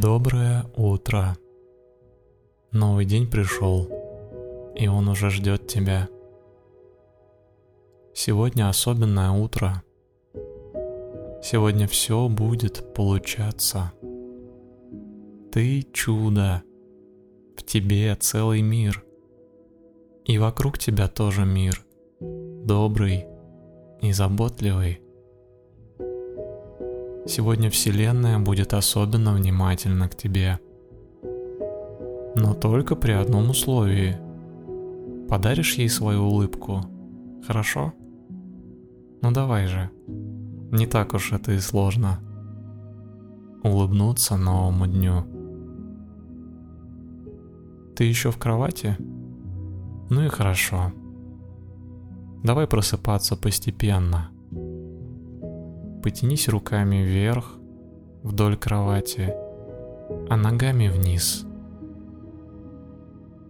Доброе утро. Новый день пришел, и он уже ждет тебя. Сегодня особенное утро. Сегодня все будет получаться. Ты чудо. В тебе целый мир. И вокруг тебя тоже мир. Добрый и заботливый. Сегодня Вселенная будет особенно внимательна к тебе. Но только при одном условии. Подаришь ей свою улыбку, хорошо? Ну давай же. Не так уж это и сложно. Улыбнуться новому дню. Ты еще в кровати? Ну и хорошо. Давай просыпаться постепенно. Потянись руками вверх, вдоль кровати, а ногами вниз.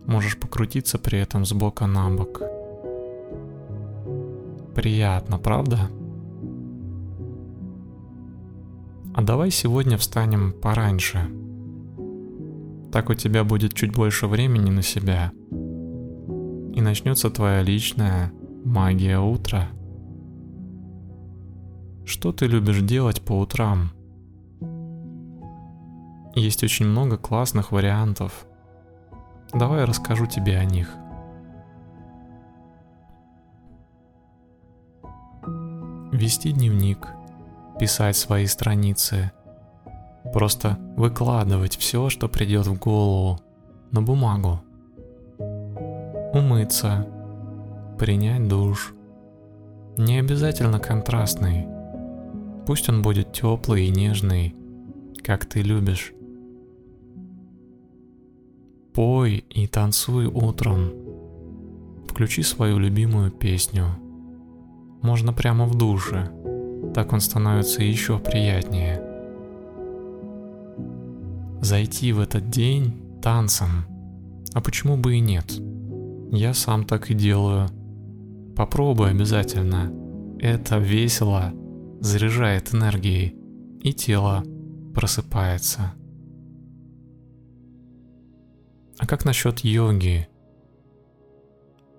Можешь покрутиться при этом с бока на бок. Приятно, правда? А давай сегодня встанем пораньше. Так у тебя будет чуть больше времени на себя. И начнется твоя личная магия утра. Что ты любишь делать по утрам? Есть очень много классных вариантов. Давай я расскажу тебе о них. Вести дневник, писать свои страницы, просто выкладывать все, что придет в голову, на бумагу. Умыться, принять душ. Не обязательно контрастный – Пусть он будет теплый и нежный, как ты любишь. Пой и танцуй утром. Включи свою любимую песню. Можно прямо в душе. Так он становится еще приятнее. Зайти в этот день танцем. А почему бы и нет? Я сам так и делаю. Попробуй обязательно. Это весело заряжает энергией, и тело просыпается. А как насчет йоги?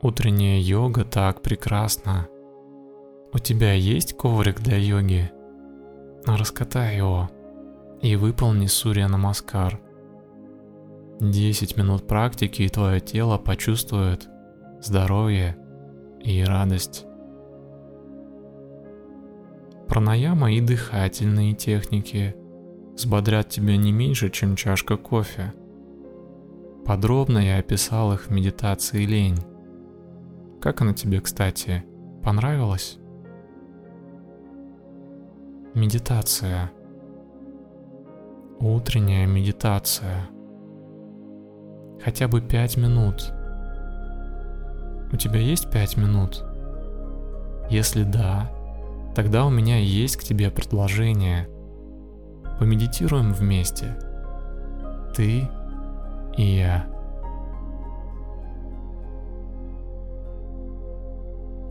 Утренняя йога так прекрасна. У тебя есть коврик для йоги? Раскатай его и выполни Сурья Намаскар. 10 минут практики, и твое тело почувствует здоровье и радость пранаяма и дыхательные техники взбодрят тебя не меньше, чем чашка кофе. Подробно я описал их в медитации лень. Как она тебе, кстати, понравилась? Медитация. Утренняя медитация. Хотя бы пять минут. У тебя есть пять минут? Если да, Тогда у меня есть к тебе предложение. Помедитируем вместе. Ты и я.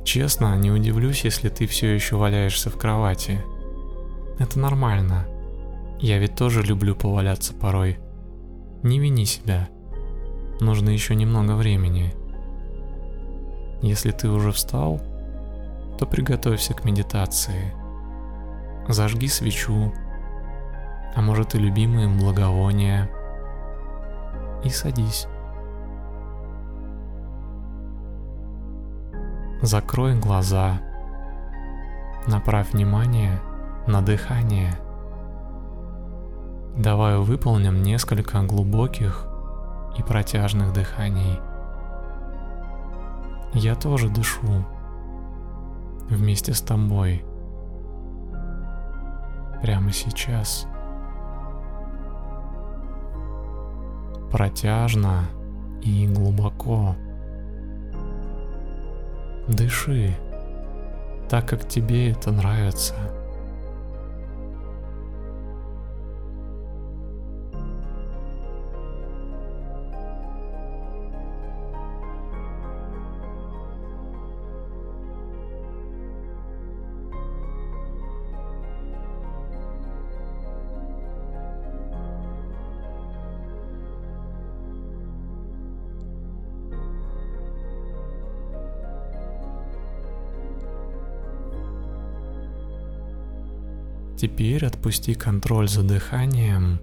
Честно, не удивлюсь, если ты все еще валяешься в кровати. Это нормально. Я ведь тоже люблю поваляться порой. Не вини себя. Нужно еще немного времени. Если ты уже встал, то приготовься к медитации. Зажги свечу, а может и любимые благовония, и садись. Закрой глаза, направь внимание на дыхание. Давай выполним несколько глубоких и протяжных дыханий. Я тоже дышу вместе с тобой. Прямо сейчас. Протяжно и глубоко. Дыши, так как тебе это нравится. Теперь отпусти контроль за дыханием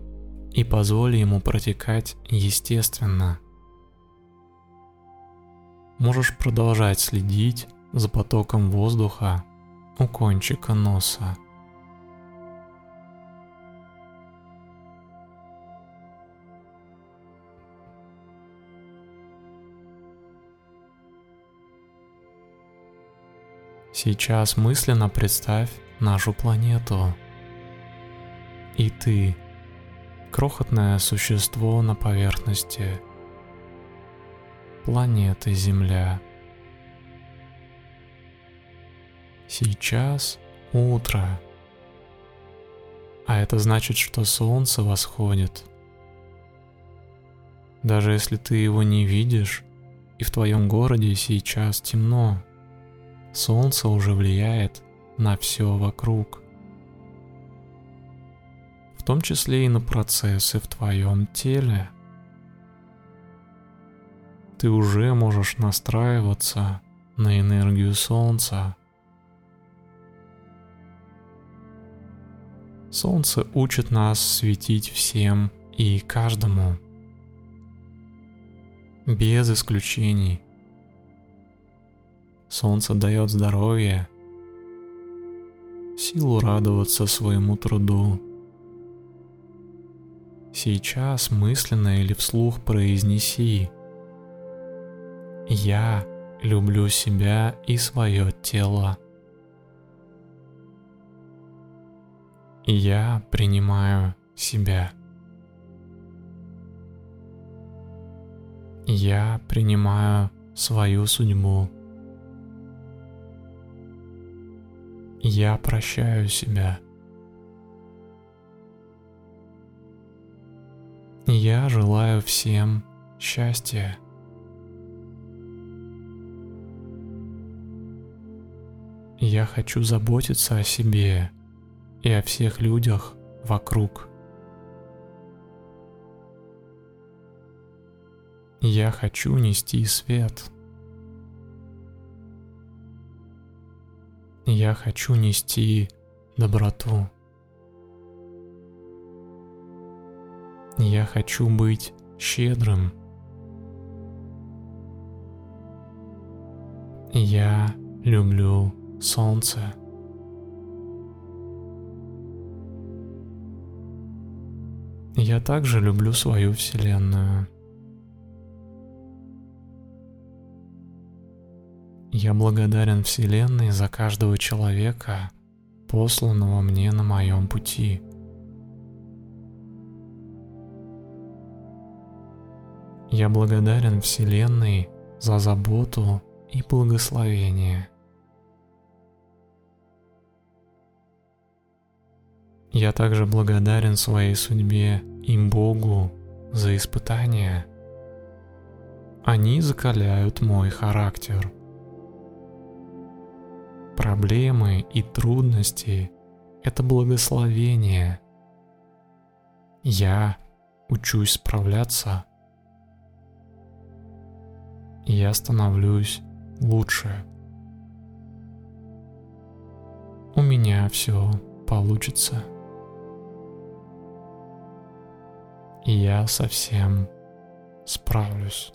и позволь ему протекать естественно. Можешь продолжать следить за потоком воздуха у кончика носа. Сейчас мысленно представь нашу планету. И ты, крохотное существо на поверхности планеты Земля. Сейчас утро. А это значит, что солнце восходит. Даже если ты его не видишь, и в твоем городе сейчас темно, солнце уже влияет на все вокруг том числе и на процессы в твоем теле. Ты уже можешь настраиваться на энергию Солнца. Солнце учит нас светить всем и каждому. Без исключений. Солнце дает здоровье, силу радоваться своему труду, Сейчас мысленно или вслух произнеси «Я люблю себя и свое тело». Я принимаю себя. Я принимаю свою судьбу. Я прощаю себя. Я желаю всем счастья. Я хочу заботиться о себе и о всех людях вокруг. Я хочу нести свет. Я хочу нести доброту. Я хочу быть щедрым. Я люблю солнце. Я также люблю свою Вселенную. Я благодарен Вселенной за каждого человека, посланного мне на моем пути. Я благодарен Вселенной за заботу и благословение. Я также благодарен своей судьбе и Богу за испытания. Они закаляют мой характер. Проблемы и трудности – это благословение. Я учусь справляться я становлюсь лучше. У меня все получится. И я совсем справлюсь.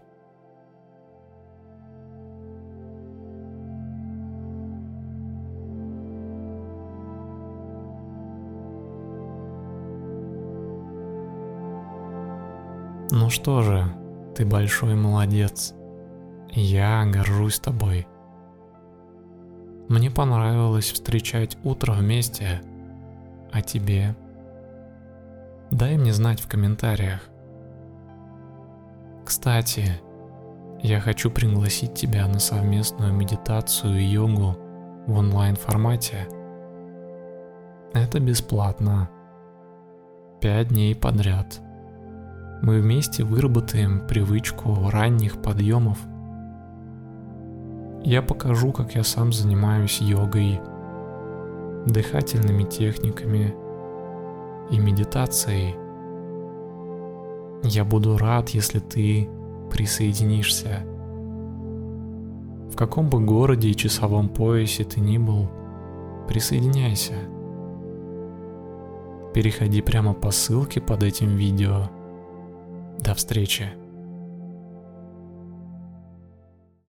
Ну что же, ты большой молодец. Я горжусь тобой. Мне понравилось встречать утро вместе. А тебе? Дай мне знать в комментариях. Кстати, я хочу пригласить тебя на совместную медитацию и йогу в онлайн формате. Это бесплатно. Пять дней подряд. Мы вместе выработаем привычку ранних подъемов я покажу, как я сам занимаюсь йогой, дыхательными техниками и медитацией. Я буду рад, если ты присоединишься. В каком бы городе и часовом поясе ты ни был, присоединяйся. переходи прямо по ссылке под этим видео. До встречи.